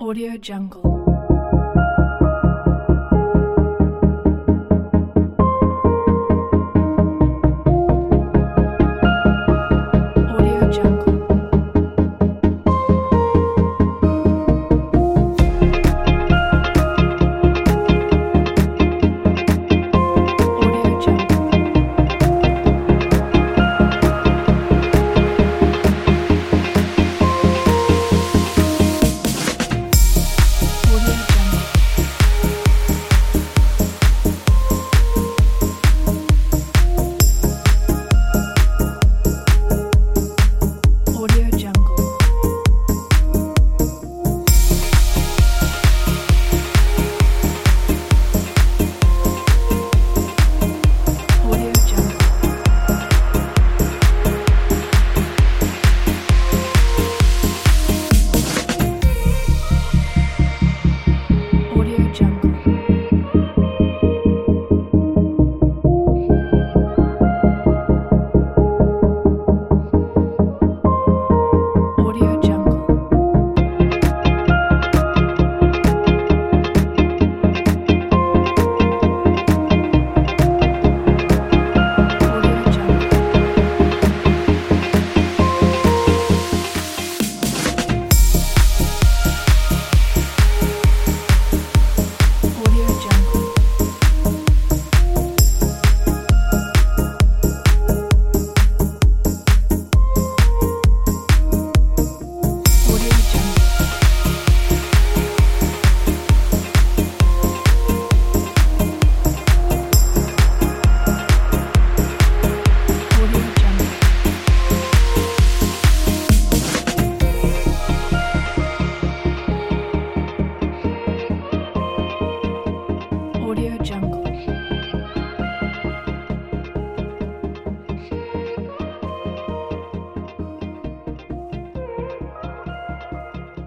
Audio Jungle.